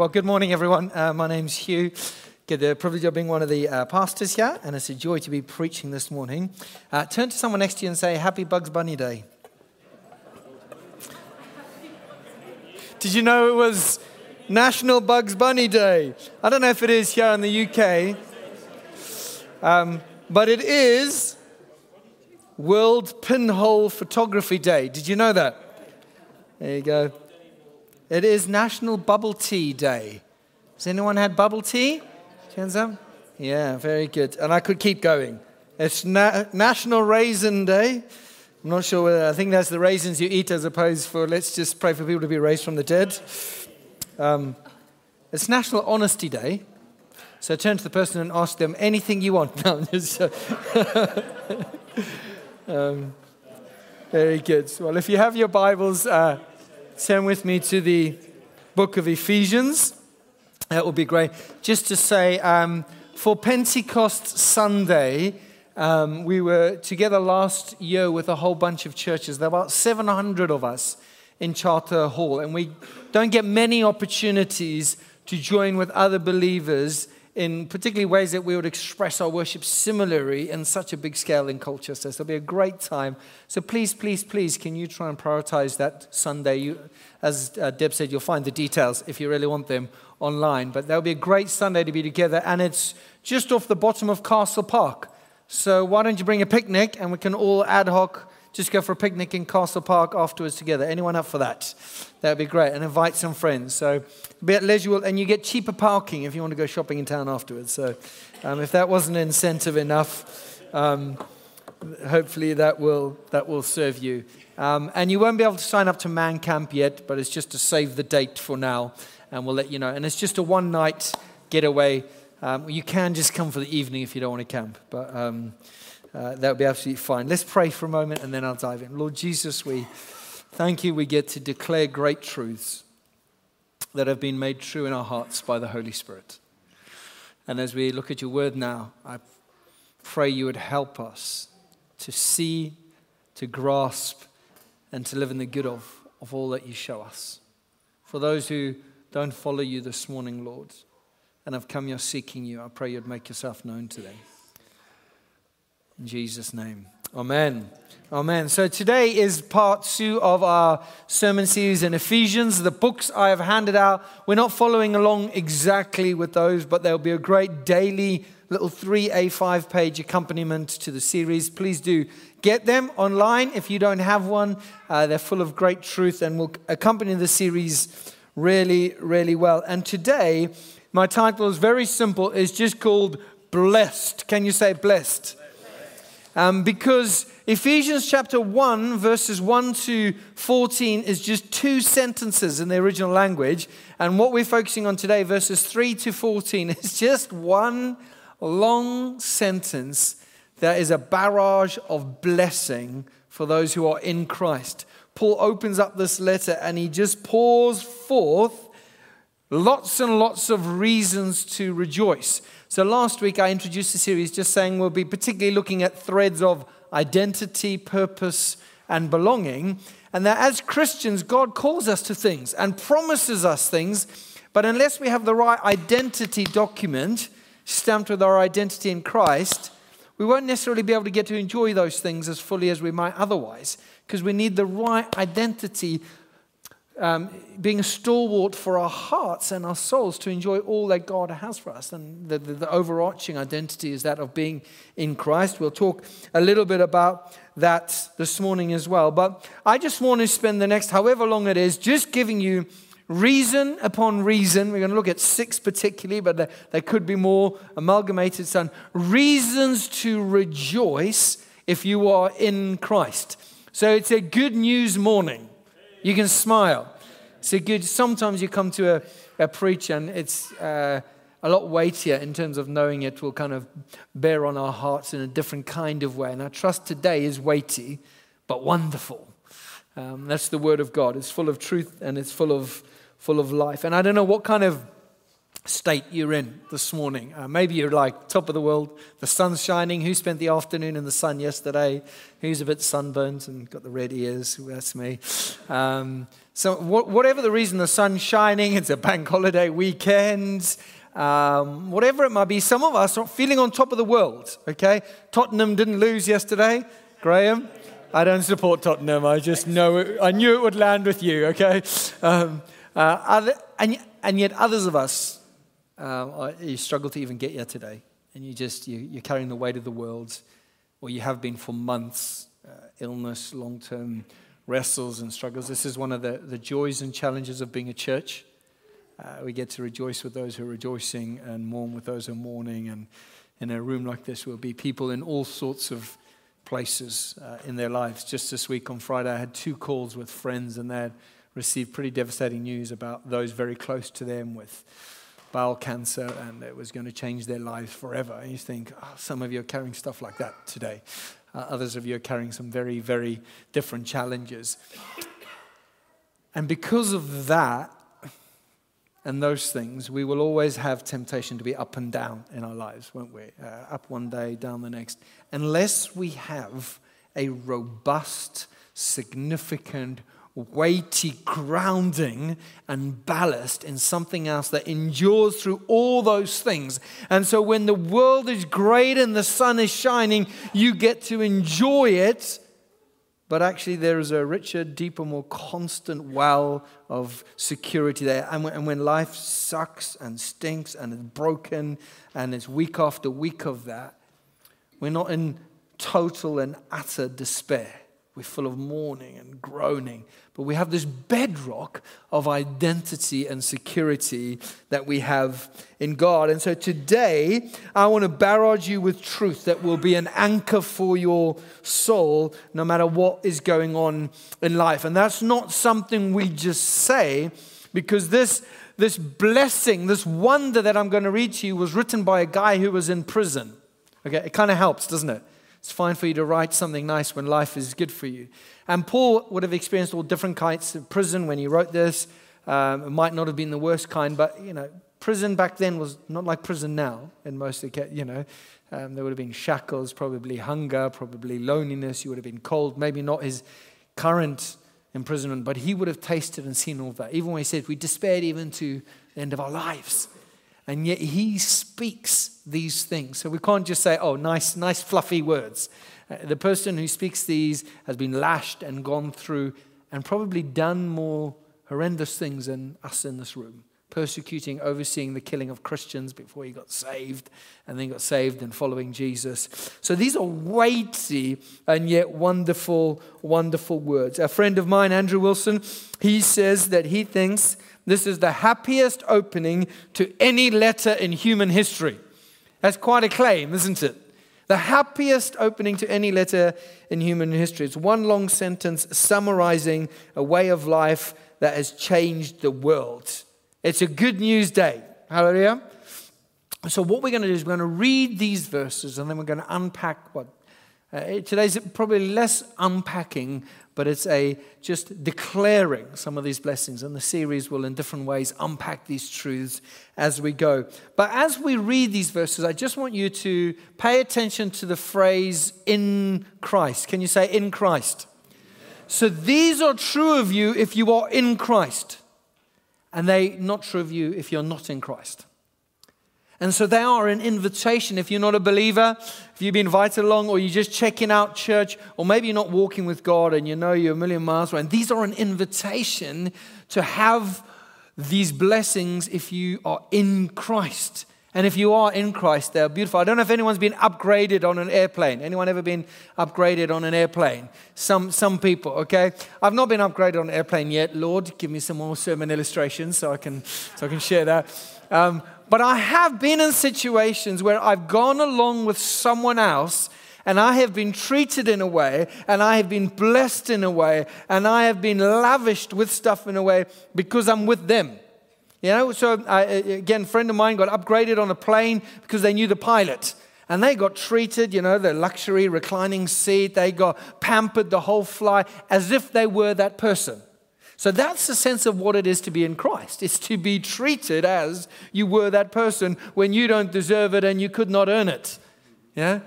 Well, good morning, everyone. Uh, my name's Hugh. Get the privilege of being one of the uh, pastors here, and it's a joy to be preaching this morning. Uh, turn to someone next to you and say, Happy Bugs Bunny Day. Did you know it was National Bugs Bunny Day? I don't know if it is here in the UK, um, but it is World Pinhole Photography Day. Did you know that? There you go. It is National Bubble Tea Day. Has anyone had bubble tea? Hands up. Yeah, very good. And I could keep going. It's Na- National Raisin Day. I'm not sure whether, I think that's the raisins you eat as opposed for let's just pray for people to be raised from the dead. Um, it's National Honesty Day. So turn to the person and ask them anything you want. Uh, um, very good. Well, if you have your Bibles, uh, turn with me to the book of Ephesians. That would be great. Just to say, um, for Pentecost Sunday, um, we were together last year with a whole bunch of churches. There were about 700 of us in Charter Hall, and we don't get many opportunities to join with other believers in particularly ways that we would express our worship similarly in such a big scale in Colchester. So it'll be a great time. So please, please, please, can you try and prioritize that Sunday? You, as uh, Deb said, you'll find the details if you really want them online. But that'll be a great Sunday to be together, and it's just off the bottom of Castle Park. So why don't you bring a picnic and we can all ad hoc just go for a picnic in Castle Park afterwards together. Anyone up for that? That would be great. And invite some friends. So be at leisure, and you get cheaper parking if you want to go shopping in town afterwards. So um, if that wasn't incentive enough, um, hopefully that will, that will serve you. Um, and you won't be able to sign up to Man Camp yet, but it's just to save the date for now, and we'll let you know. And it's just a one night getaway. Um, you can just come for the evening if you don't want to camp. But um, uh, that would be absolutely fine. Let's pray for a moment and then I'll dive in. Lord Jesus, we thank you we get to declare great truths that have been made true in our hearts by the Holy Spirit. And as we look at your word now, I pray you would help us to see, to grasp, and to live in the good of, of all that you show us. For those who don't follow you this morning, Lord, and have come here seeking you, I pray you'd make yourself known to them. In Jesus' name. Amen. Amen. So today is part two of our sermon series in Ephesians. The books I have handed out, we're not following along exactly with those, but there'll be a great daily little 3A5 page accompaniment to the series. Please do get them online if you don't have one. Uh, they're full of great truth and will accompany the series really, really well. And today, my title is very simple, it's just called Blessed. Can you say blessed? Um, because Ephesians chapter 1, verses 1 to 14, is just two sentences in the original language. And what we're focusing on today, verses 3 to 14, is just one long sentence that is a barrage of blessing for those who are in Christ. Paul opens up this letter and he just pours forth lots and lots of reasons to rejoice. So last week I introduced a series just saying we'll be particularly looking at threads of identity, purpose, and belonging. And that as Christians, God calls us to things and promises us things, but unless we have the right identity document stamped with our identity in Christ, we won't necessarily be able to get to enjoy those things as fully as we might otherwise, because we need the right identity um, being a stalwart for our hearts and our souls to enjoy all that God has for us. And the, the, the, overarching identity is that of being in Christ. We'll talk a little bit about that this morning as well. But I just want to spend the next, however long it is, just giving you reason upon reason. We're going to look at six particularly, but there, there could be more amalgamated. Son, reasons to rejoice if you are in Christ. So it's a good news morning. You can smile. A good, sometimes you come to a, a preach and it's uh, a lot weightier in terms of knowing it will kind of bear on our hearts in a different kind of way. And I trust today is weighty, but wonderful. Um, that's the word of God. It's full of truth and it's full of, full of life. And I don't know what kind of state you're in this morning. Uh, maybe you're like top of the world, the sun's shining. Who spent the afternoon in the sun yesterday? Who's a bit sunburnt and got the red ears? That's me. Um, so, wh- whatever the reason, the sun's shining, it's a bank holiday weekend. Um, whatever it might be, some of us are feeling on top of the world, okay? Tottenham didn't lose yesterday, Graham. I don't support Tottenham. I just know it, I knew it would land with you, okay? Um, uh, other, and, and yet, others of us uh, you struggle to even get here today, and you just you, you're carrying the weight of the world, or you have been for months. Uh, illness, long-term wrestles and struggles. This is one of the, the joys and challenges of being a church. Uh, we get to rejoice with those who are rejoicing and mourn with those who are mourning. And in a room like this, will be people in all sorts of places uh, in their lives. Just this week on Friday, I had two calls with friends, and they had received pretty devastating news about those very close to them with bowel cancer and it was going to change their lives forever. And you think, oh, some of you are carrying stuff like that today. Uh, others of you are carrying some very, very different challenges. And because of that and those things, we will always have temptation to be up and down in our lives, won't we? Uh, up one day, down the next. Unless we have a robust, significant, weighty grounding and ballast in something else that endures through all those things. And so when the world is great and the sun is shining, you get to enjoy it. But actually, there is a richer, deeper, more constant well of security there. And when, and when life sucks and stinks and is broken and it's week after week of that, we're not in total and utter despair. We're full of mourning and groaning, but we have this bedrock of identity and security that we have in God. And so today, I want to barrage you with truth that will be an anchor for your soul no matter what is going on in life. And that's not something we just say because this, this blessing, this wonder that I'm going to read to you was written by a guy who was in prison. Okay, it kind of helps, doesn't it? It's fine for you to write something nice when life is good for you. And Paul would have experienced all different kinds of prison when he wrote this. Um, it might not have been the worst kind, but you know, prison back then was not like prison now. In most, of you know, um, there would have been shackles, probably hunger, probably loneliness. You would have been cold. Maybe not his current imprisonment, but he would have tasted and seen all that. Even when he said, "We despaired even to the end of our lives." And yet he speaks these things. So we can't just say, oh, nice, nice, fluffy words. Uh, the person who speaks these has been lashed and gone through and probably done more horrendous things than us in this room. Persecuting, overseeing the killing of Christians before he got saved, and then got saved and following Jesus. So these are weighty and yet wonderful, wonderful words. A friend of mine, Andrew Wilson, he says that he thinks this is the happiest opening to any letter in human history. That's quite a claim, isn't it? The happiest opening to any letter in human history. It's one long sentence summarizing a way of life that has changed the world. It's a good news day. Hallelujah. So, what we're going to do is we're going to read these verses and then we're going to unpack what. Uh, today's probably less unpacking but it's a just declaring some of these blessings. And the series will, in different ways, unpack these truths as we go. But as we read these verses, I just want you to pay attention to the phrase in Christ. Can you say in Christ? So these are true of you if you are in Christ, and they not true of you if you're not in Christ. And so they are an invitation. If you're not a believer, if you've been invited along, or you're just checking out church, or maybe you're not walking with God and you know you're a million miles away, and these are an invitation to have these blessings if you are in Christ. And if you are in Christ, they're beautiful. I don't know if anyone's been upgraded on an airplane. Anyone ever been upgraded on an airplane? Some, some people, okay? I've not been upgraded on an airplane yet. Lord, give me some more sermon illustrations so I can, so I can share that. Um, but I have been in situations where I've gone along with someone else and I have been treated in a way, and I have been blessed in a way, and I have been lavished with stuff in a way because I'm with them. You know, so I, again, a friend of mine got upgraded on a plane because they knew the pilot. And they got treated, you know, the luxury reclining seat, they got pampered the whole flight as if they were that person. So that's the sense of what it is to be in Christ. It's to be treated as you were that person when you don't deserve it and you could not earn it. Yeah?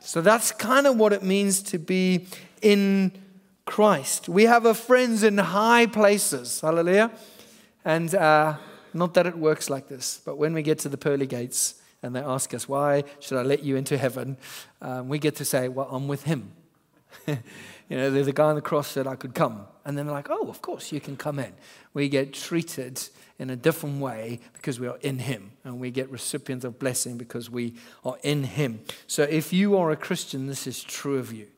So that's kind of what it means to be in Christ. We have a friends in high places. Hallelujah. And uh, not that it works like this, but when we get to the pearly gates and they ask us, Why should I let you into heaven? Um, we get to say, Well, I'm with him. You know, the guy on the cross said I could come. And then they're like, oh, of course, you can come in. We get treated in a different way because we are in Him. And we get recipients of blessing because we are in Him. So if you are a Christian, this is true of you.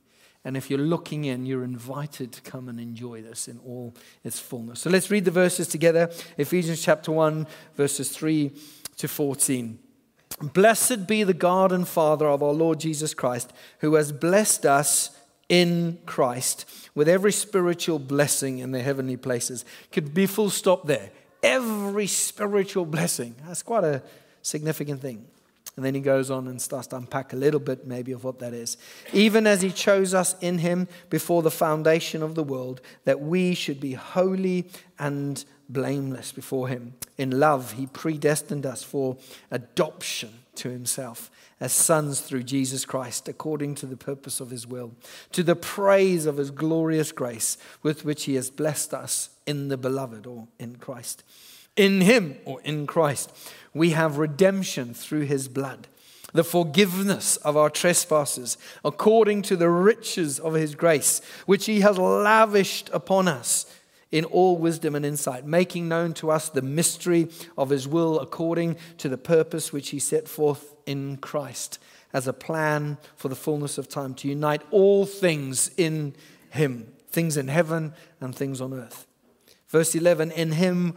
And if you're looking in, you're invited to come and enjoy this in all its fullness. So let's read the verses together Ephesians chapter 1, verses 3 to 14. Blessed be the God and Father of our Lord Jesus Christ, who has blessed us in Christ with every spiritual blessing in the heavenly places. Could be full stop there. Every spiritual blessing. That's quite a significant thing. And then he goes on and starts to unpack a little bit, maybe, of what that is. Even as he chose us in him before the foundation of the world, that we should be holy and blameless before him. In love, he predestined us for adoption to himself as sons through Jesus Christ, according to the purpose of his will, to the praise of his glorious grace with which he has blessed us in the beloved or in Christ. In him or in Christ, we have redemption through his blood, the forgiveness of our trespasses, according to the riches of his grace, which he has lavished upon us in all wisdom and insight, making known to us the mystery of his will according to the purpose which he set forth in Christ as a plan for the fullness of time to unite all things in him, things in heaven and things on earth. Verse 11 In him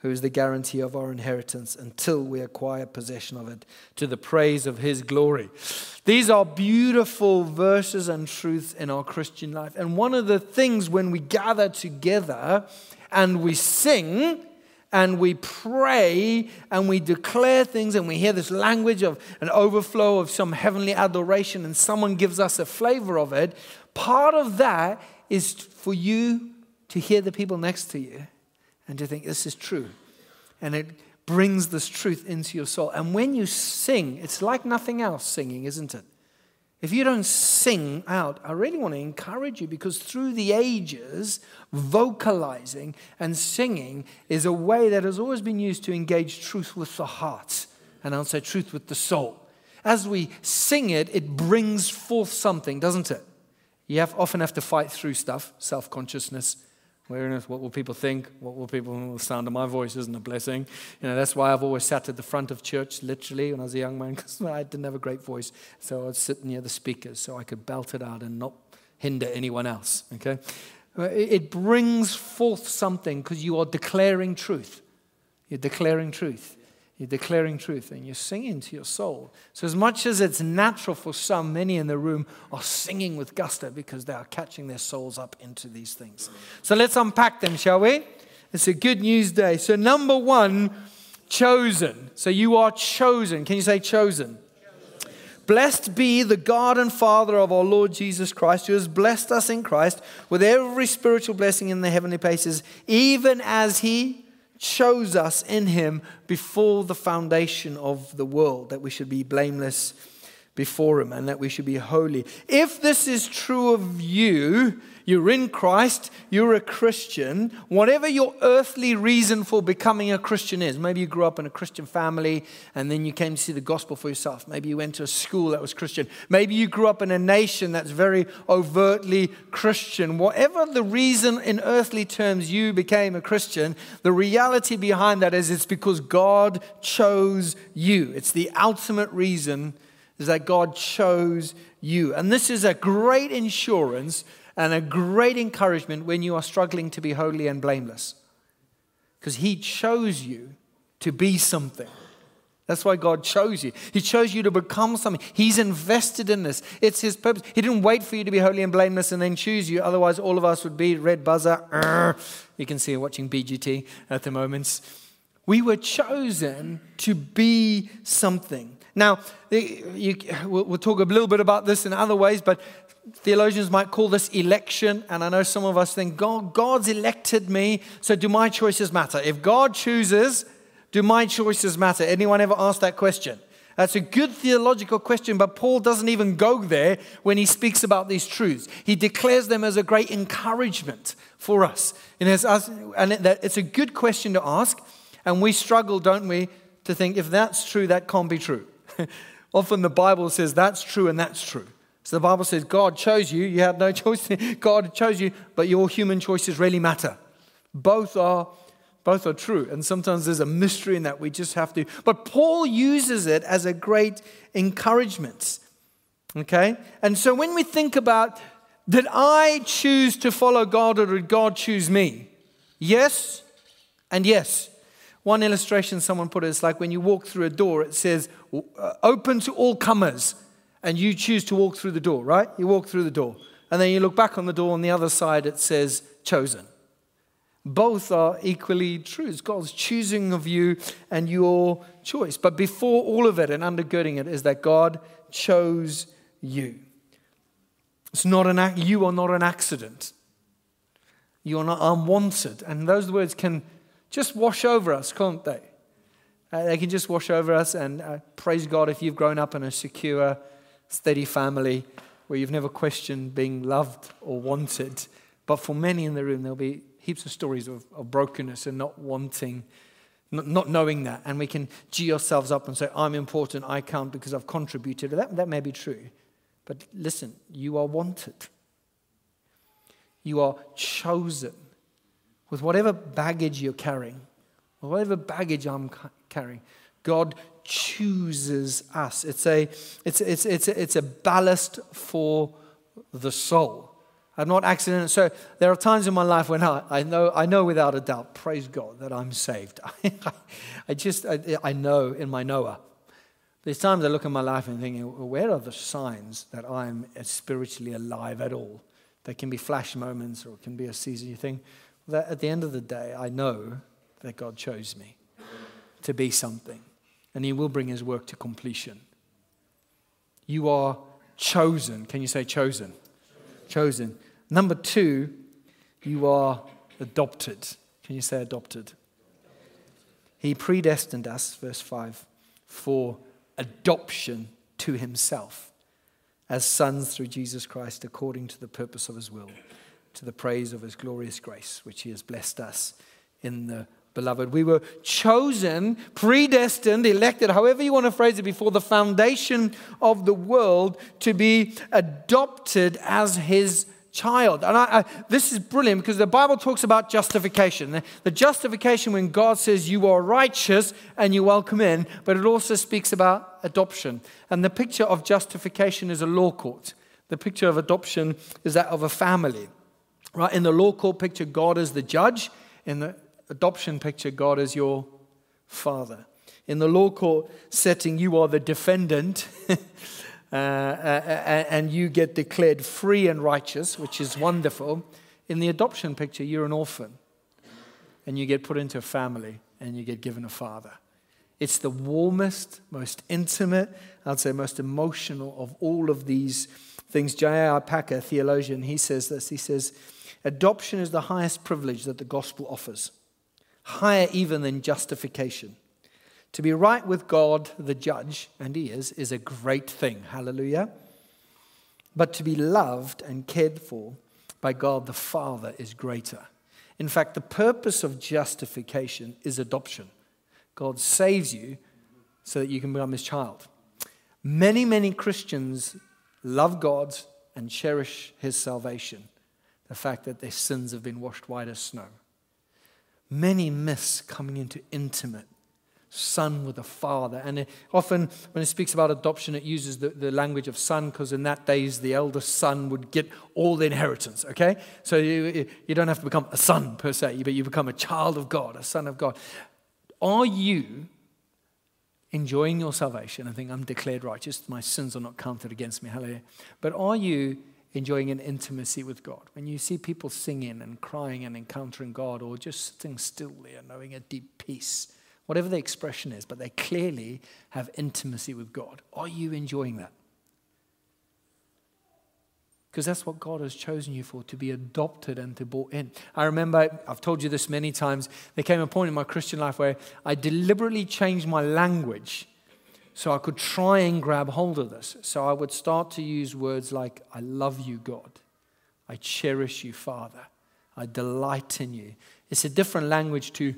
who is the guarantee of our inheritance until we acquire possession of it to the praise of his glory. These are beautiful verses and truths in our Christian life. And one of the things when we gather together and we sing, and we pray and we declare things and we hear this language of an overflow of some heavenly adoration and someone gives us a flavor of it, part of that is for you to hear the people next to you and to think this is true. And it brings this truth into your soul. And when you sing, it's like nothing else singing, isn't it? If you don't sing out, I really want to encourage you because through the ages, vocalizing and singing is a way that has always been used to engage truth with the heart. And say truth with the soul. As we sing it, it brings forth something, doesn't it? You have, often have to fight through stuff, self consciousness, Awareness, what will people think? What will people, the sound of my voice isn't a blessing. You know, that's why I've always sat at the front of church, literally, when I was a young man, because I didn't have a great voice. So I'd sit near the speakers so I could belt it out and not hinder anyone else, okay? It brings forth something because you are declaring truth. You're declaring truth. You're declaring truth and you're singing to your soul. So, as much as it's natural for some, many in the room are singing with gusto because they are catching their souls up into these things. So, let's unpack them, shall we? It's a good news day. So, number one, chosen. So, you are chosen. Can you say chosen? Blessed be the God and Father of our Lord Jesus Christ, who has blessed us in Christ with every spiritual blessing in the heavenly places, even as He chose us in him before the foundation of the world, that we should be blameless before him and that we should be holy. If this is true of you, you're in Christ, you're a Christian, whatever your earthly reason for becoming a Christian is. Maybe you grew up in a Christian family and then you came to see the gospel for yourself. Maybe you went to a school that was Christian. Maybe you grew up in a nation that's very overtly Christian. Whatever the reason in earthly terms you became a Christian, the reality behind that is it's because God chose you. It's the ultimate reason is that God chose you. And this is a great insurance and a great encouragement when you are struggling to be holy and blameless. Because He chose you to be something. That's why God chose you. He chose you to become something. He's invested in this. It's His purpose. He didn't wait for you to be holy and blameless and then choose you. Otherwise, all of us would be red buzzer. You can see watching BGT at the moment. We were chosen to be something. Now, you, we'll, we'll talk a little bit about this in other ways, but theologians might call this election. And I know some of us think, God, God's elected me, so do my choices matter? If God chooses, do my choices matter? Anyone ever asked that question? That's a good theological question, but Paul doesn't even go there when he speaks about these truths. He declares them as a great encouragement for us. And it's a good question to ask, and we struggle, don't we, to think if that's true, that can't be true. Often the Bible says that's true and that's true. So the Bible says God chose you, you had no choice. God chose you, but your human choices really matter. Both are both are true. And sometimes there's a mystery in that we just have to. But Paul uses it as a great encouragement. Okay? And so when we think about, did I choose to follow God or did God choose me? Yes and yes. One illustration someone put it, it's like when you walk through a door, it says, uh, open to all comers. And you choose to walk through the door, right? You walk through the door. And then you look back on the door, on the other side, it says, chosen. Both are equally true. It's God's choosing of you and your choice. But before all of it and undergirding it is that God chose you. It's not an you are not an accident. You are not unwanted. And those words can just wash over us, can't they? Uh, they can just wash over us. And uh, praise God if you've grown up in a secure, steady family where you've never questioned being loved or wanted. But for many in the room, there'll be heaps of stories of, of brokenness and not wanting, not, not, knowing that. And we can gee ourselves up and say, I'm important, I count because I've contributed. That, that may be true. But listen, you are wanted. You are chosen with whatever baggage you're carrying, whatever baggage I'm carrying. God chooses us. It's a, it's, it's, it's, it's a ballast for the soul. I'm not accidental. So there are times in my life when I, I, know, I know without a doubt, praise God, that I'm saved. I just, I, I, know in my Noah. There's times I look at my life and thinking, where are the signs that I'm spiritually alive at all? There can be flash moments or it can be a season. You think, that at the end of the day, I know that God chose me to be something and He will bring His work to completion. You are chosen. Can you say chosen? Chosen. Number two, you are adopted. Can you say adopted? He predestined us, verse 5, for adoption to himself as sons through Jesus Christ according to the purpose of his will, to the praise of his glorious grace, which he has blessed us in the beloved. We were chosen, predestined, elected, however you want to phrase it, before the foundation of the world to be adopted as his child. And I, I, this is brilliant because the Bible talks about justification. The, the, justification when God says you are righteous and you welcome in, but it also speaks about adoption. And the picture of justification is a law court. The picture of adoption is that of a family. Right? In the law court picture, God is the judge. In the adoption picture, God is your father. In the law court setting, you are the defendant. Uh, uh, uh, and you get declared free and righteous, which is wonderful. In the adoption picture, you're an orphan and you get put into a family and you get given a father. It's the warmest, most intimate, I'd say most emotional of all of these things. J.I. Packer, theologian, he says this. He says, Adoption is the highest privilege that the gospel offers, higher even than justification. To be right with God, the judge, and He is, is a great thing. Hallelujah. But to be loved and cared for by God the Father is greater. In fact, the purpose of justification is adoption. God saves you so that you can become His child. Many, many Christians love God and cherish His salvation, the fact that their sins have been washed white as snow. Many miss coming into intimate son with a father. And often, when it speaks about adoption, it uses the, the language of son because in that days, the eldest son would get all the inheritance, okay? So you, you don't have to become a son per se, but you become a child of God, a son of God. Are you enjoying your salvation I think, I'm declared righteous, my sins are not counted against me, hallelujah. But are you enjoying an intimacy with God? When you see people singing and crying and encountering God, or just sitting still there, knowing a deep peace, whatever the expression is, but they clearly have intimacy with God. Are you enjoying that? Because that's what God has chosen you for, to be adopted and to brought in. I remember, I've told you this many times, there came a point in my Christian life where I deliberately changed my language so I could try and grab hold of this. So I would start to use words like, I love you, God. I cherish you, Father. I delight in you. It's a different language to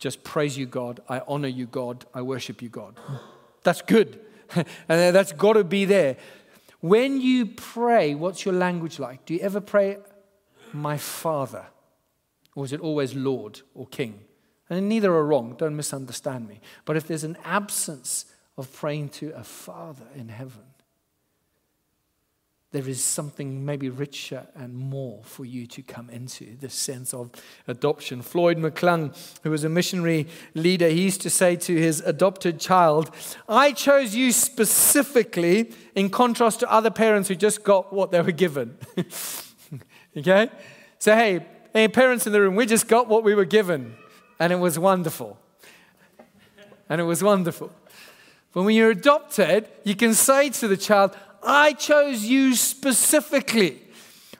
just praise you, God. I honor you, God. I worship you, God. That's good. and that's got to be there. When you pray, what's your language like? Do you ever pray, my Father? Or is it always Lord or King? And neither are wrong, don't misunderstand me. But if there's an absence of praying to a Father in heaven, there is something maybe richer and more for you to come into this sense of adoption. Floyd McClung, who was a missionary leader, he used to say to his adopted child, I chose you specifically in contrast to other parents who just got what they were given. okay? So, hey, hey, parents in the room, we just got what we were given, and it was wonderful. And it was wonderful. But when you're adopted, you can say to the child, I chose you specifically.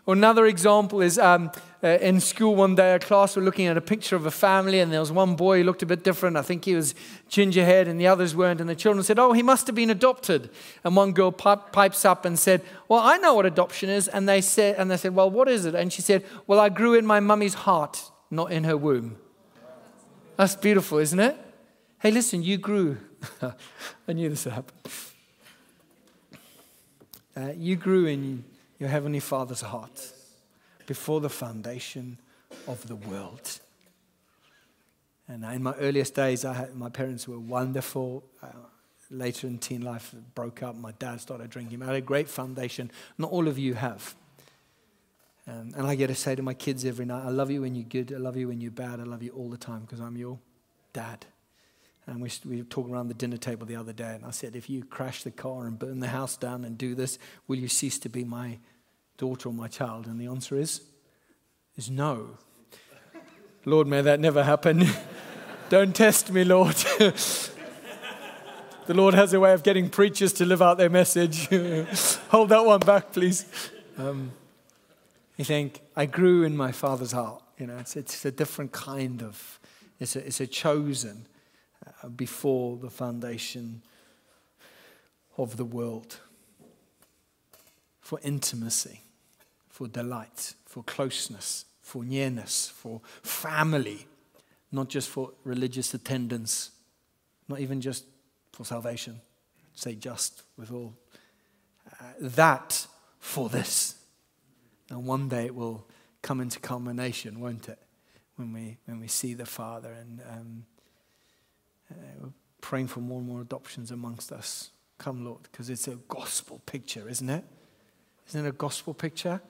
Another example is um, uh, in school one day, a class were looking at a picture of a family, and there was one boy who looked a bit different. I think he was gingerhead, and the others weren't. And the children said, Oh, he must have been adopted. And one girl pipes up and said, Well, I know what adoption is. And they, said, and they said, Well, what is it? And she said, Well, I grew in my mummy's heart, not in her womb. That's beautiful, isn't it? Hey, listen, you grew. I knew this would happen. Uh, you grew in your Heavenly Father's heart before the foundation of the world. And in my earliest days, had, my parents were wonderful. Uh, later in teen life, broke up. My dad started drinking. I had a great foundation. Not all of you have. Um, and I get to say to my kids every night, I love you when you're good. I love you when you're bad. I love you all the time because I'm your dad. And we, we were talking around the dinner table the other day, and I said, If you crash the car and burn the house down and do this, will you cease to be my daughter or my child? And the answer is, is no. Lord, may that never happen. Don't test me, Lord. the Lord has a way of getting preachers to live out their message. Hold that one back, please. Um, you think, I grew in my father's heart. You know, it's, it's a different kind of, it's a, it's a chosen before the foundation of the world. For intimacy, for delight, for closeness, for nearness, for family, not just for religious attendance, not even just for salvation. Say just with all. Uh, that for this. And one day it will come into culmination, won't it? When we, when we see the Father and um, uh, we're praying for more and more adoptions amongst us. Come, Lord, because it's a gospel picture, isn't it? Isn't it a gospel picture?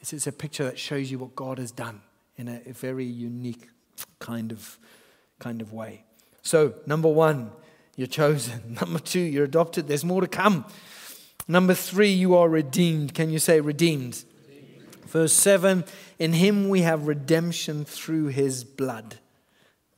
It's, it's a picture that shows you what God has done in a, a very unique kind of, kind of way. So, number one, you're chosen. Number two, you're adopted. There's more to come. Number three, you are redeemed. Can you say redeemed? redeemed? Verse 7 In him we have redemption through his blood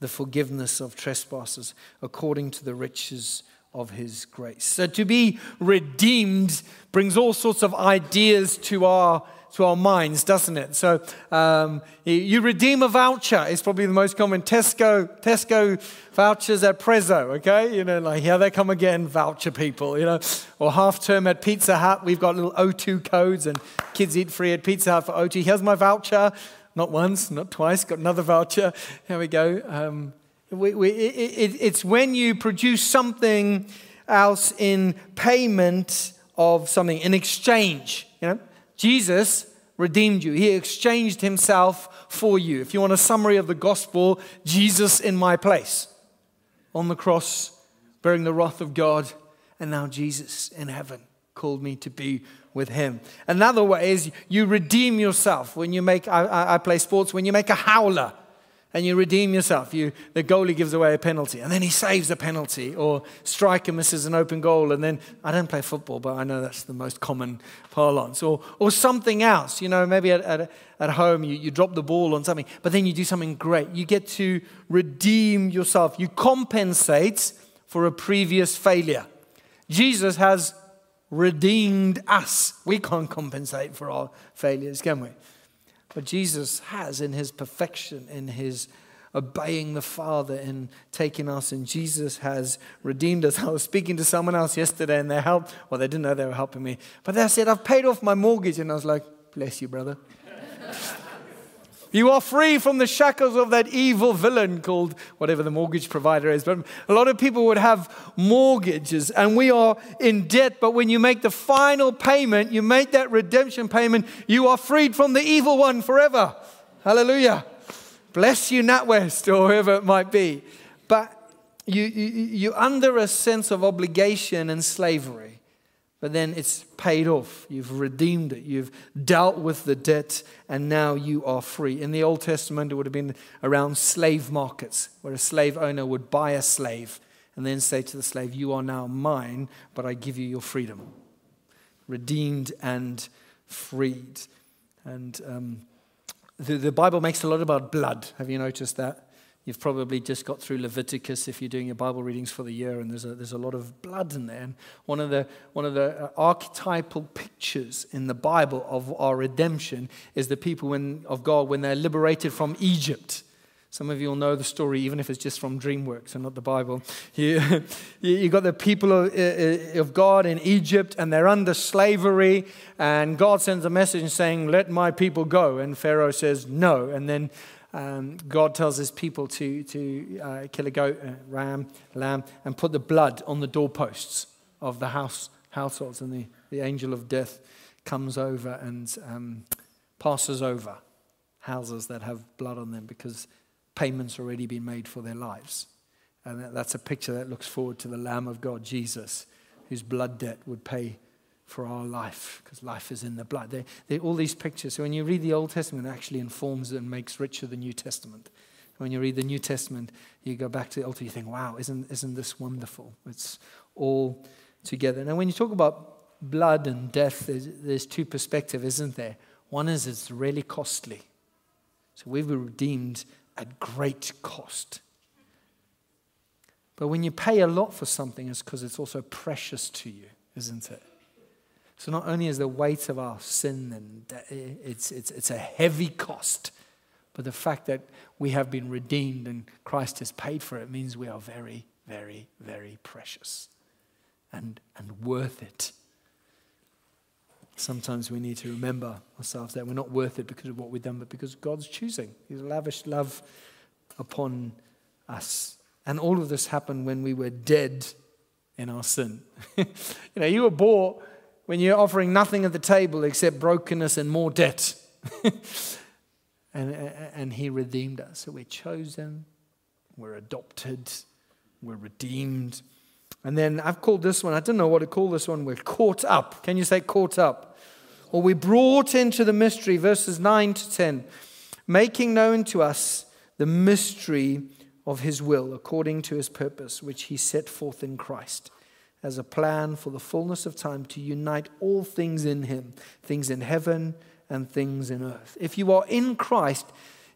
the forgiveness of trespasses according to the riches of his grace. So to be redeemed brings all sorts of ideas to our to our minds, doesn't it? So um, you redeem a voucher is probably the most common. Tesco Tesco vouchers at Prezzo, okay? You know, like here they come again, voucher people, you know. Or half term at Pizza Hut, we've got little O2 codes and kids eat free at Pizza Hut for O2. Here's my voucher. Not once, not twice, got another voucher. Here we go. Um, we, we, it, it, it's when you produce something else in payment of something, in exchange. You know, Jesus redeemed you. He exchanged himself for you. If you want a summary of the gospel, Jesus in my place on the cross, bearing the wrath of God, and now Jesus in heaven called me to be with him. Another way is you redeem yourself when you make, I, I play sports, when you make a howler. and you redeem yourself. You, the goalie gives away a penalty, and then he saves a penalty, or striker misses an open goal, and then I don't play football, but I know that's the most common parlance, or, or something else. You know, maybe at, at, at home you, you drop the ball on something, but then you do something great. You get to redeem yourself, you compensate for a previous failure. Jesus has redeemed us. We can't compensate for our failures, can we? But Jesus has in his perfection, in his obeying the Father, in taking us, and Jesus has redeemed us. I was speaking to someone else yesterday and they helped, well, they didn't know they were helping me, but they said, I've paid off my mortgage. And I was like, bless you, brother. You are free from the shackles of that evil villain called whatever the mortgage provider is. But a lot of people would have mortgages and we are in debt. But when you make the final payment, you make that redemption payment, you are freed from the evil one forever. Hallelujah. Bless you, NatWest, or whoever it might be. But you, you, you're under a sense of obligation and slavery but then it's paid off. You've redeemed it. You've dealt with the debt, and now you are free. In the Old Testament, it would have been around slave markets, where a slave owner would buy a slave and then say to the slave, You are now mine, but I give you your freedom. Redeemed and freed. And um, the, the Bible makes a lot about blood. Have you noticed that? You've probably just got through Leviticus if you're doing your Bible readings for the year, and there's a, there's a lot of blood in there. And one of the, one of the uh, archetypal pictures in the Bible of our redemption is the people when, of God when they're liberated from Egypt. Some of you will know the story, even if it's just from DreamWorks and not the Bible. You, you got the people of, uh, uh, of God in Egypt, and they're under slavery, and God sends a message saying, Let my people go. And Pharaoh says, No. And then um, God tells his people to, to uh, kill a goat, a ram, lamb, and put the blood on the doorposts of the house households. And the, the angel of death comes over and um, passes over houses that have blood on them because payments already been made for their lives. And that's a picture that looks forward to the Lamb of God, Jesus, whose blood debt would pay for our life, because life is in the blood. They, they, all these pictures. So when you read the Old Testament, it actually informs and makes richer the New Testament. When you read the New Testament, you go back to the Old, you think, wow, isn't, isn't this wonderful? It's all together. Now, when you talk about blood and death, there's, there's two perspectives, isn't there? One is it's really costly. So we've been redeemed at great cost. But when you pay a lot for something, it's because it's also precious to you, isn't it? So not only is the weight of our sin and it's, it's, it's a heavy cost, but the fact that we have been redeemed and Christ has paid for it means we are very, very, very precious and, and worth it. Sometimes we need to remember ourselves that we're not worth it because of what we've done, but because God's choosing. He's lavished love upon us. And all of this happened when we were dead in our sin. you know, you were bought when you're offering nothing at the table except brokenness and more debt. and, and He redeemed us. So we're chosen, we're adopted, we're redeemed. And then I've called this one, I don't know what to call this one, we're caught up. Can you say caught up? Or we brought into the mystery, verses 9 to 10, making known to us the mystery of His will according to His purpose, which He set forth in Christ as a plan for the fullness of time to unite all things in Him, things in heaven and things in earth. If you are in Christ,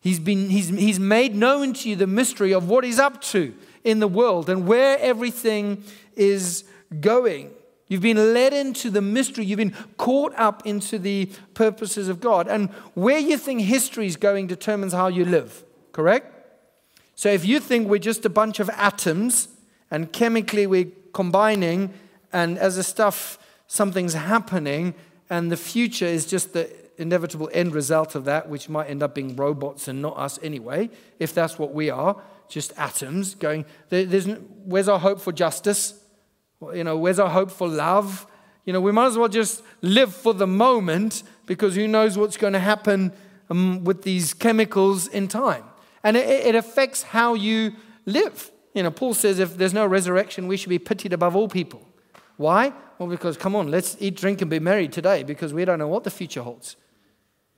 He's, been, he's, he's made known to you the mystery of what He's up to in the world and where everything is going. You've been led into the mystery. You've been caught up into the purposes of God. And where you think history is going determines how you live, correct? So if you think we're just a bunch of atoms and chemically we're combining, and as a stuff, something's happening, and the future is just the inevitable end result of that, which might end up being robots and not us anyway, if that's what we are, just atoms going. There's, where's our hope for justice? You know, where's our hope for love? You know, we might as well just live for the moment because who knows what's going to happen um, with these chemicals in time. And it, it affects how you live. You know, Paul says if there's no resurrection, we should be pitied above all people. Why? Well, because come on, let's eat, drink, and be merry today because we don't know what the future holds.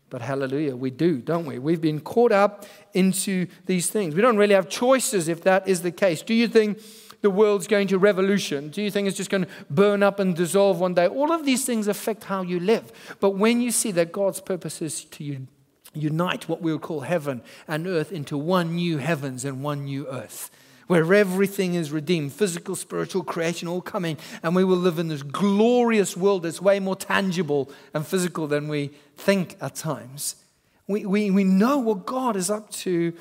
But hallelujah, we do, don't we? We've been caught up into these things. We don't really have choices if that is the case. Do you think the world's going to revolution? Do you think it's just going to burn up and dissolve one day? All of these things affect how you live. But when you see that God's purpose is to unite what we would call heaven and earth into one new heavens and one new earth, where everything is redeemed physical, spiritual, creation all coming, and we will live in this glorious world that's way more tangible and physical than we think at times. We, we, we know what God is up to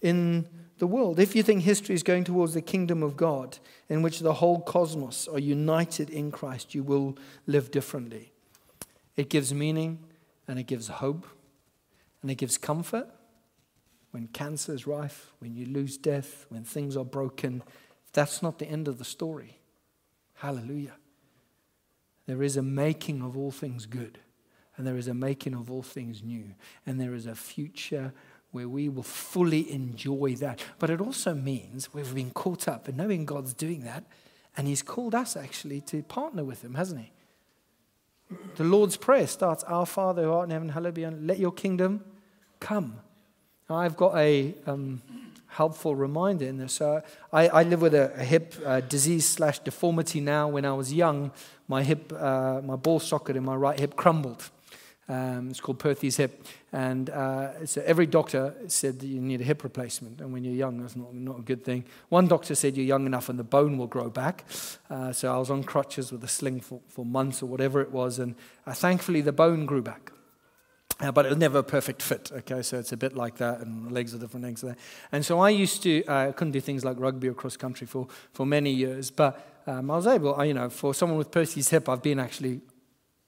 in the world. If you think history is going towards the kingdom of God, in which the whole cosmos are united in Christ, you will live differently. It gives meaning and it gives hope and it gives comfort when cancer is rife, when you lose death, when things are broken, that's not the end of the story. Hallelujah. There is a making of all things good, and there is a making of all things new, and there is a future where we will fully enjoy that. But it also means we've been caught up in knowing God's doing that, and He's called us actually to partner with Him, hasn't He? The Lord's Prayer starts Our Father who art in heaven, hallowed be let your kingdom come. I've got a um, helpful reminder in this. Uh, I, I, live with a, a hip uh, disease slash deformity now. When I was young, my hip, uh, my ball socket in my right hip crumbled. Um, it's called Perthes hip. And uh, so every doctor said that you need a hip replacement. And when you're young, that's not, not a good thing. One doctor said you're young enough and the bone will grow back. Uh, so I was on crutches with a sling for, for months or whatever it was. And uh, thankfully, the bone grew back. Uh, but it was never a perfect fit. Okay, so it's a bit like that, and legs are different legs. There. And so I used to uh, couldn't do things like rugby or cross country for for many years, but um, I was able. I, you know, for someone with Perthes hip, I've been actually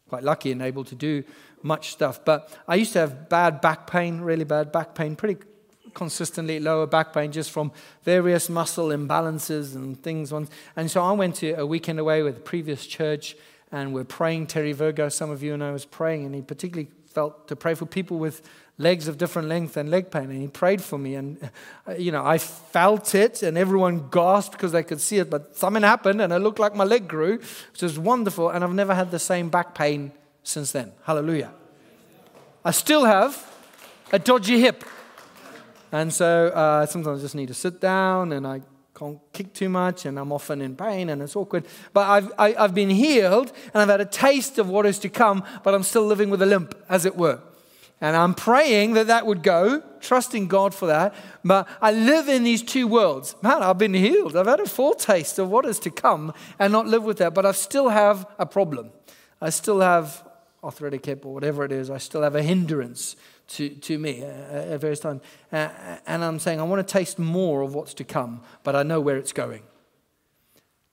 quite lucky and able to do much stuff. But I used to have bad back pain, really bad back pain, pretty consistently lower back pain just from various muscle imbalances and things. And so I went to a weekend away with the previous church and we're praying. Terry Virgo, some of you know, was praying, and he particularly felt to pray for people with legs of different length and leg pain. And he prayed for me. And, uh, you know, I felt it, and everyone gasped because they could see it. But something happened, and it looked like my leg grew, which was wonderful. And I've never had the same back pain since then. Hallelujah. I still have a dodgy hip. And so uh, sometimes I just need to sit down and I can't kick too much and I'm often in pain and it's awkward. But I've, I, have i have been healed and I've had a taste of what is to come, but I'm still living with a limp, as it were. And I'm praying that that would go, trusting God for that. But I live in these two worlds. Man, I've been healed. I've had a foretaste of what is to come and not live with that. But I still have a problem. I still have arthritic hip or whatever it is. I still have a hindrance to, to me at various times. And I'm saying, I want to taste more of what's to come, but I know where it's going.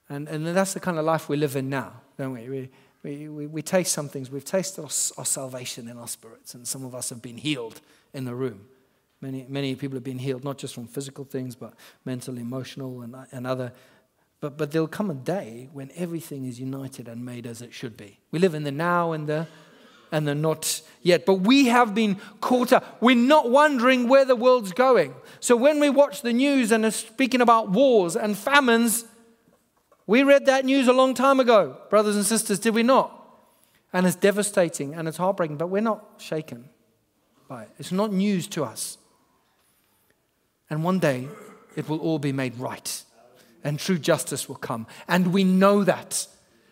And, and that's the kind of life we live in now, don't we? We, we, we, we taste some things. We've tasted our, our, salvation in our spirits, and some of us have been healed in the room. Many, many people have been healed, not just from physical things, but mental, emotional, and, and other. But, but there'll come a day when everything is united and made as it should be. We live in the now and the and they're not yet. But we have been caught up. We're not wondering where the world's going. So when we watch the news and are speaking about wars and famines, we read that news a long time ago, brothers and sisters, did we not? And it's devastating and it's heartbreaking, but we're not shaken by it. It's not news to us. And one day it will all be made right and true justice will come. And we know that.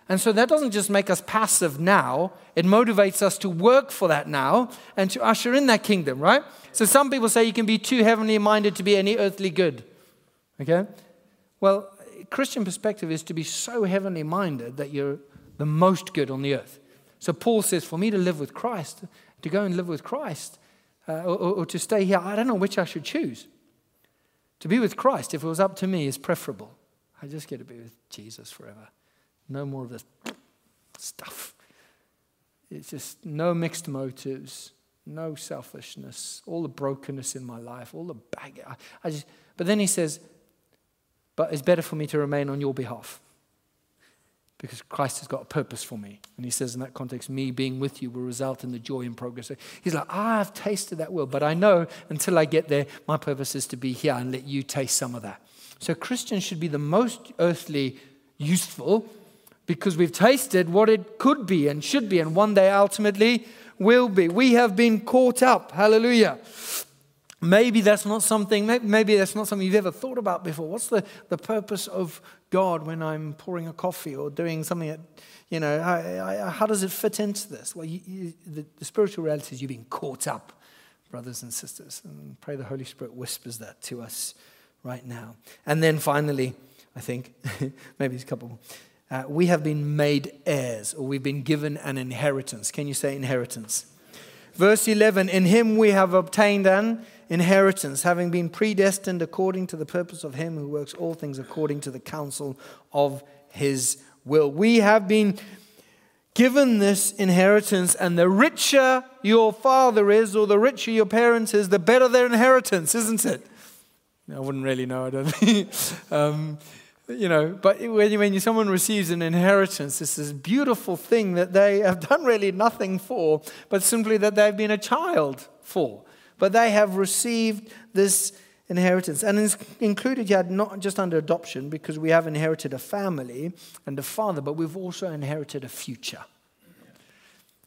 And so that doesn't just make us passive now, it motivates us to work for that now and to usher in that kingdom, right? So some people say you can be too heavenly minded to be any earthly good. Okay? Well, Christian perspective is to be so heavenly minded that you're the most good on the earth. So Paul says, for me to live with Christ, to go and live with Christ, uh, or, or to stay here, I don't know which I should choose. To be with Christ, if it was up to me, is preferable. I just get to be with Jesus forever. No more of this stuff. It's just no mixed motives, no selfishness, all the brokenness in my life, all the baggage. I, just, but then he says, but it's better for me to remain on your behalf because Christ has got a purpose for me. And he says in that context, me being with you will result in the joy and progress. He's like, I've tasted that will, but I know until I get there, my purpose is to be here and let you taste some of that. So Christians should be the most earthly useful because we've tasted what it could be and should be. And one day, ultimately, will be. We have been caught up. Hallelujah. Maybe that's not something, maybe that's not something you've ever thought about before. What's the, the purpose of God when I'm pouring a coffee or doing something that, you know, how, how does it fit into this? Well, you, you, the, the spiritual reality is you've been caught up, brothers and sisters. And pray the Holy Spirit whispers that to us right now. And then finally, I think, maybe it's a couple more. Uh, we have been made heirs, or we've been given an inheritance. Can you say inheritance? Verse 11 In him we have obtained an inheritance, having been predestined according to the purpose of him who works all things according to the counsel of his will. We have been given this inheritance, and the richer your father is, or the richer your parents is, the better their inheritance, isn't it? I wouldn't really know, I don't think. um, you know, but when, when someone receives an inheritance, it's this beautiful thing that they have done really nothing for, but simply that they've been a child for. But they have received this inheritance. And it's included yet not just under adoption, because we have inherited a family and a father, but we've also inherited a future.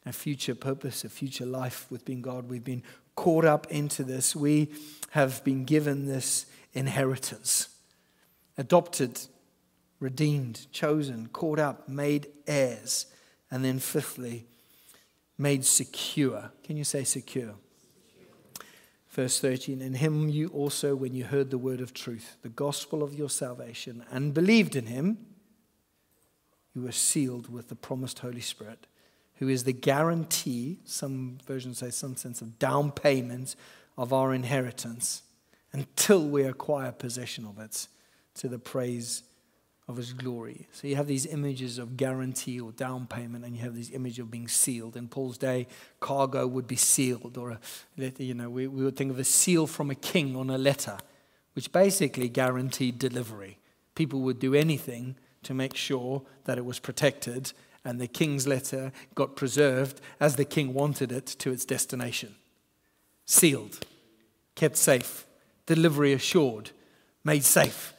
A future purpose, a future life with being God. We've been caught up into this. We have been given this inheritance adopted, redeemed, chosen, caught up, made heirs. And then, fifthly, made secure. Can you say secure? Verse 13, in him you also, when you heard the word of truth, the gospel of your salvation, and believed in him, you were sealed with the promised Holy Spirit, who is the guarantee, some versions say some sense of down payment of our inheritance until we acquire possession of it to the praise of his glory. So you have these images of guarantee or down payment, and you have these images of being sealed. In Paul's day, cargo would be sealed, or a, you know, we, we would think of a seal from a king on a letter, which basically guaranteed delivery. People would do anything to make sure that it was protected, and the king's letter got preserved as the king wanted it to its destination. Sealed, kept safe, delivery assured, made safe.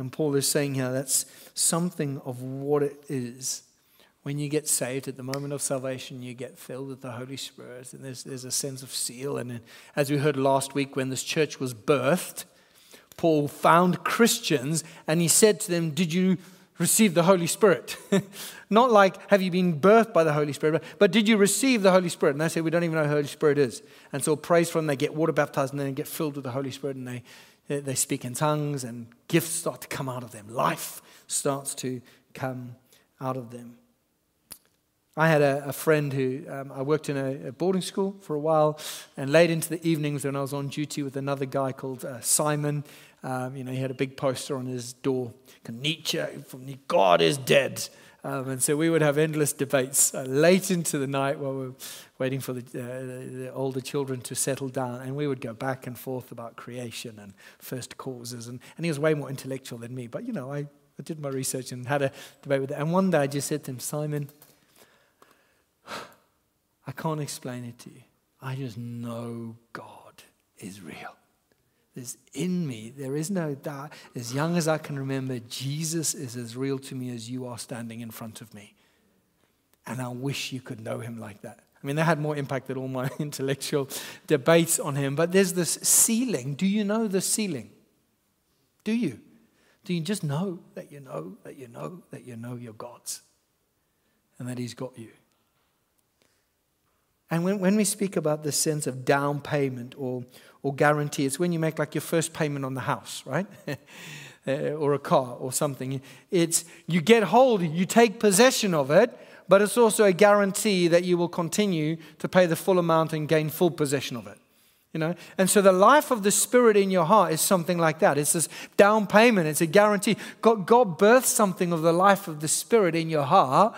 And Paul is saying here that's something of what it is. When you get saved at the moment of salvation, you get filled with the Holy Spirit, and there's, there's a sense of seal. And as we heard last week, when this church was birthed, Paul found Christians and he said to them, Did you receive the Holy Spirit? Not like, Have you been birthed by the Holy Spirit, but did you receive the Holy Spirit? And they say, We don't even know who the Holy Spirit is. And so praise from them, they get water baptized and then get filled with the Holy Spirit and they they speak in tongues and gifts start to come out of them. Life starts to come out of them. I had a, a friend who um, I worked in a, a, boarding school for a while, and late into the evenings when I was on duty with another guy called uh, Simon, um, you know, he had a big poster on his door, Nietzsche, God is dead. Um, and so we would have endless debates uh, late into the night while we were waiting for the, uh, the, older children to settle down. And we would go back and forth about creation and first causes. And, and he was way more intellectual than me. But, you know, I, I did my research and had a debate with him. And one day I just said to him, Simon, I can't explain it to you. I just know God is real. There's in me, there is no doubt. As young as I can remember, Jesus is as real to me as you are standing in front of me. And I wish you could know him like that. I mean, that had more impact than all my intellectual debates on him. But there's this sealing. Do you know the sealing? Do you? Do you just know that you know that you know that you know you're God's and that He's got you? And when, when we speak about this sense of down payment or, or guarantee. It's when you make like your first payment on the house, right? uh, or a car or something. It's you get hold, you take possession of it, but it's also a guarantee that you will continue to pay the full amount and gain full possession of it. You know? And so the life of the Spirit in your heart is something like that. It's this down payment, it's a guarantee. God, God births something of the life of the Spirit in your heart,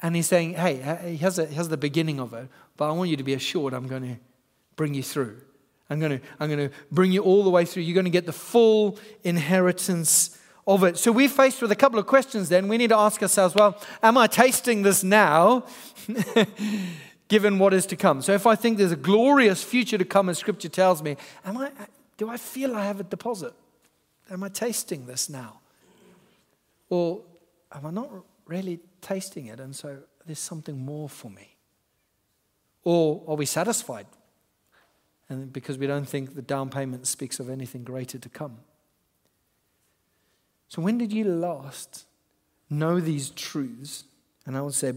and He's saying, hey, here's, a, the beginning of it, but I want you to be assured I'm going to bring you through. I'm going to, I'm going to bring you all the way through. You're going to get the full inheritance of it. So we're faced with a couple of questions then. We need to ask ourselves, well, am I tasting this now? given what is to come. So if I think there's a glorious future to come, as scripture tells me, am I, do I feel I have a deposit? Am I tasting this now? Or am I not really tasting it? And so there's something more for me. Or are we satisfied? And because we don't think the down payment speaks of anything greater to come. So, when did you last know these truths? And I would say,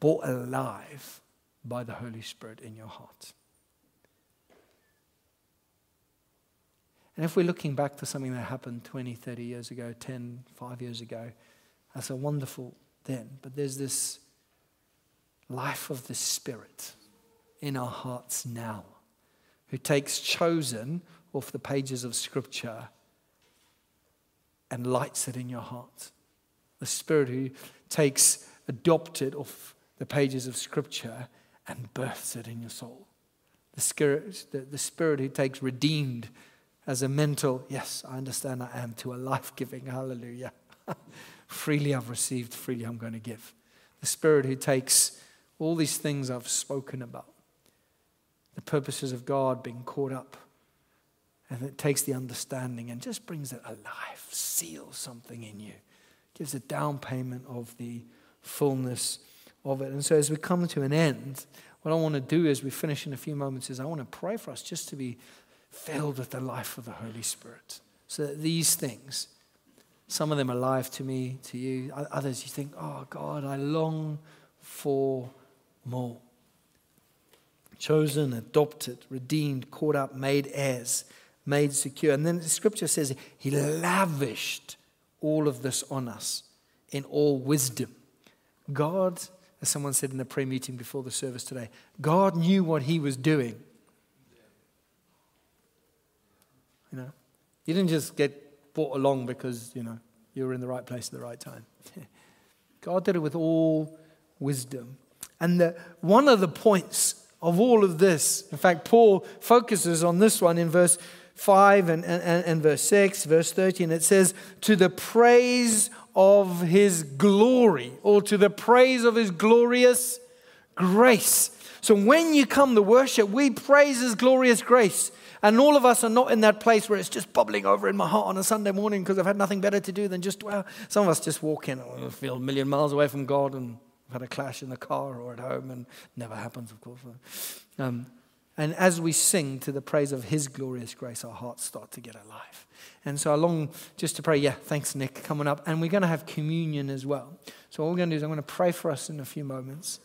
brought alive by the Holy Spirit in your heart. And if we're looking back to something that happened 20, 30 years ago, 10, 5 years ago, that's a wonderful then. But there's this life of the Spirit in our hearts now who takes chosen off the pages of Scripture and lights it in your heart. The Spirit who takes adopted off the pages of Scripture and births it in your soul. The Spirit, the, the Spirit who takes redeemed as a mental, yes, I understand I am, to a life giving, hallelujah. freely I've received, freely I'm going to give. The Spirit who takes all these things I've spoken about, the purposes of God being caught up, and it takes the understanding and just brings it alive, seals something in you, gives a down payment of the fullness of it. And so as we come to an end, what I want to do as we finish in a few moments is I want to pray for us just to be filled with the life of the Holy Spirit. So that these things, some of them are alive to me, to you. Others, you think, oh God, I long for more. Chosen, adopted, redeemed, caught up, made heirs, made secure. And then the scripture says he lavished all of this on us in all wisdom. God, as someone said in the prayer meeting before the service today, God knew what he was doing You know, you didn't just get brought along because, you know, you were in the right place at the right time. God did it with all wisdom. And the, one of the points of all of this, in fact, Paul focuses on this one in verse 5 and, and, and verse 6, verse 13. It says, To the praise of his glory, or to the praise of his glorious grace. So when you come to worship, we praise his glorious grace. And all of us are not in that place where it's just bubbling over in my heart on a Sunday morning because I've had nothing better to do than just dwell. Some of us just walk in and feel a million miles away from God and had a clash in the car or at home, and never happens, of course. Um, and as we sing to the praise of His glorious grace, our hearts start to get alive. And so I long just to pray, yeah, thanks, Nick, coming up. And we're going to have communion as well. So what we're going to do is I'm going to pray for us in a few moments.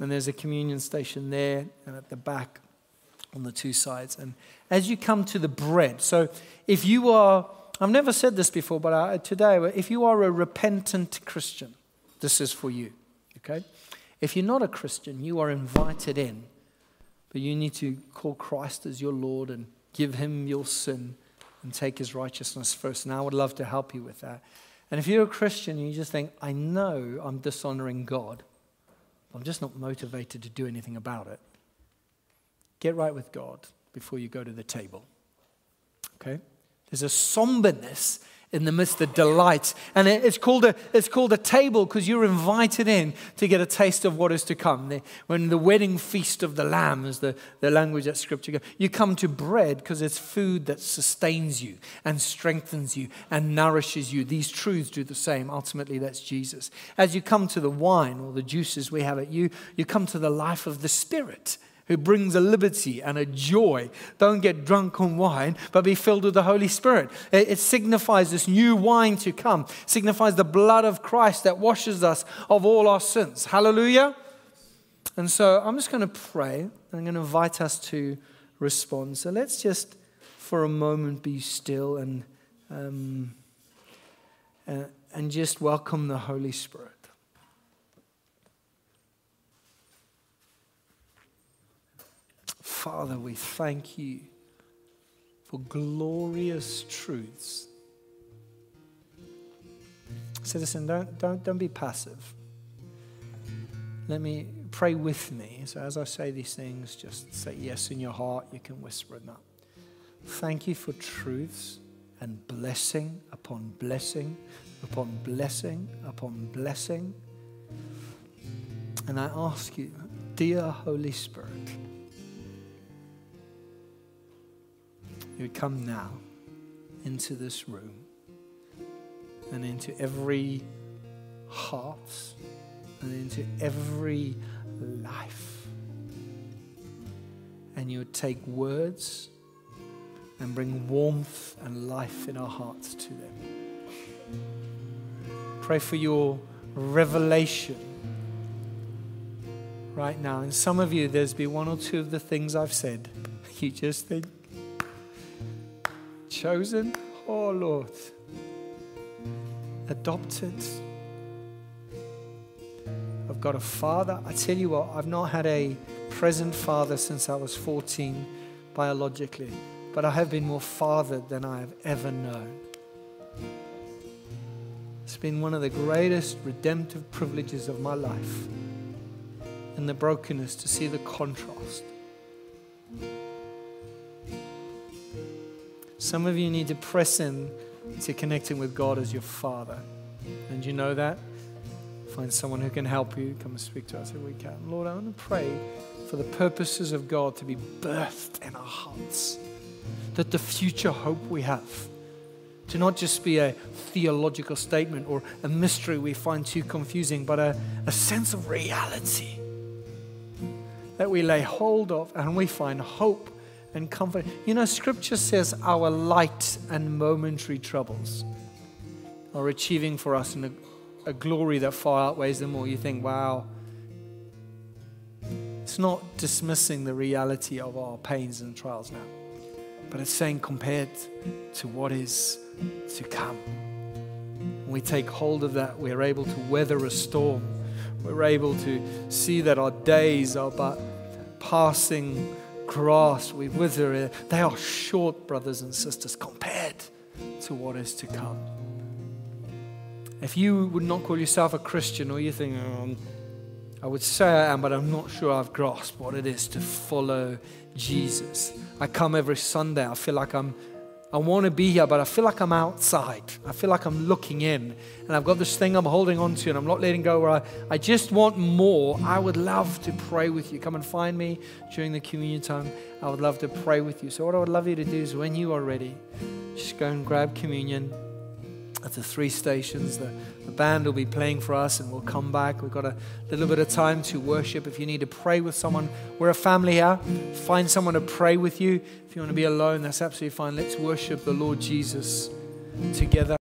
And there's a communion station there and at the back on the two sides. And as you come to the bread, so if you are, I've never said this before, but I, today, if you are a repentant Christian, this is for you, okay? If you're not a Christian, you are invited in, but you need to call Christ as your Lord and give him your sin and take his righteousness first. And I would love to help you with that. And if you're a Christian, and you just think, I know I'm dishonoring God, I'm just not motivated to do anything about it. Get right with God before you go to the table. Okay? There's a somberness in the midst of delight. And it's called a, it's called a table because you're invited in to get a taste of what is to come. When the wedding feast of the Lamb is the, the language that Scripture goes, you come to bread because it's food that sustains you and strengthens you and nourishes you. These truths do the same. Ultimately, that's Jesus. As you come to the wine or the juices we have at you, you come to the life of the Spirit who brings a liberty and a joy. Don't get drunk on wine, but be filled with the Holy Spirit. It, it, signifies this new wine to come, signifies the blood of Christ that washes us of all our sins. Hallelujah. And so I'm just going to pray and I'm going to invite us to respond. So let's just for a moment be still and, um, uh, and just welcome the Holy Spirit. Father, we thank you for glorious truths. Citizen, don't, don't, don't be passive. Let me pray with me. So, as I say these things, just say yes in your heart. You can whisper it now. Thank you for truths and blessing upon blessing upon blessing upon blessing. And I ask you, dear Holy Spirit, you would come now into this room and into every heart and into every life. and you would take words and bring warmth and life in our hearts to them. Pray for your revelation right now. And some of you, there's been one or two of the things I've said. You just think, chosen, oh Lord, adopted. I've got a father. I tell you what, I've not had a present father since I was 14 biologically, but I have been more fathered than I have ever known. It's been one of the greatest redemptive privileges of my life in the brokenness to see the contrast. Some of you need to press in to connecting with God as your Father. And you know that? Find someone who can help you. Come and speak to us if we can. Lord, I want to pray for the purposes of God to be birthed in our hearts. That the future hope we have to not just be a theological statement or a mystery we find too confusing, but a, a sense of reality that we lay hold of and we find hope and comfort. You know, scripture says our light and momentary troubles are achieving for us a, a glory that far outweighs them all. You think, wow. It's not dismissing the reality of our pains and trials now, but it's saying compared to what is to come. When we take hold of that, we're able to weather a storm. We're able to see that our days are but passing grass. We wither. They are short, brothers and sisters, compared to what is to come. If you would not call yourself a Christian or you think, oh, I would say I am, but I'm not sure I've grasped what it is to follow Jesus. I come every Sunday. I feel like I'm I want to be here, but I feel like I'm outside. I feel like I'm looking in. And I've got this thing I'm holding on to and I'm not letting go where I, I just want more. I would love to pray with you. Come and find me during the communion time. I would love to pray with you. So, what I would love you to do is when you are ready, just go and grab communion at the three stations. The, the band will be playing for us and we'll come back. We've got a little bit of time to worship. If you need to pray with someone, we're a family here. Find someone to pray with you. If you want to be alone, that's absolutely fine. Let's worship the Lord Jesus together.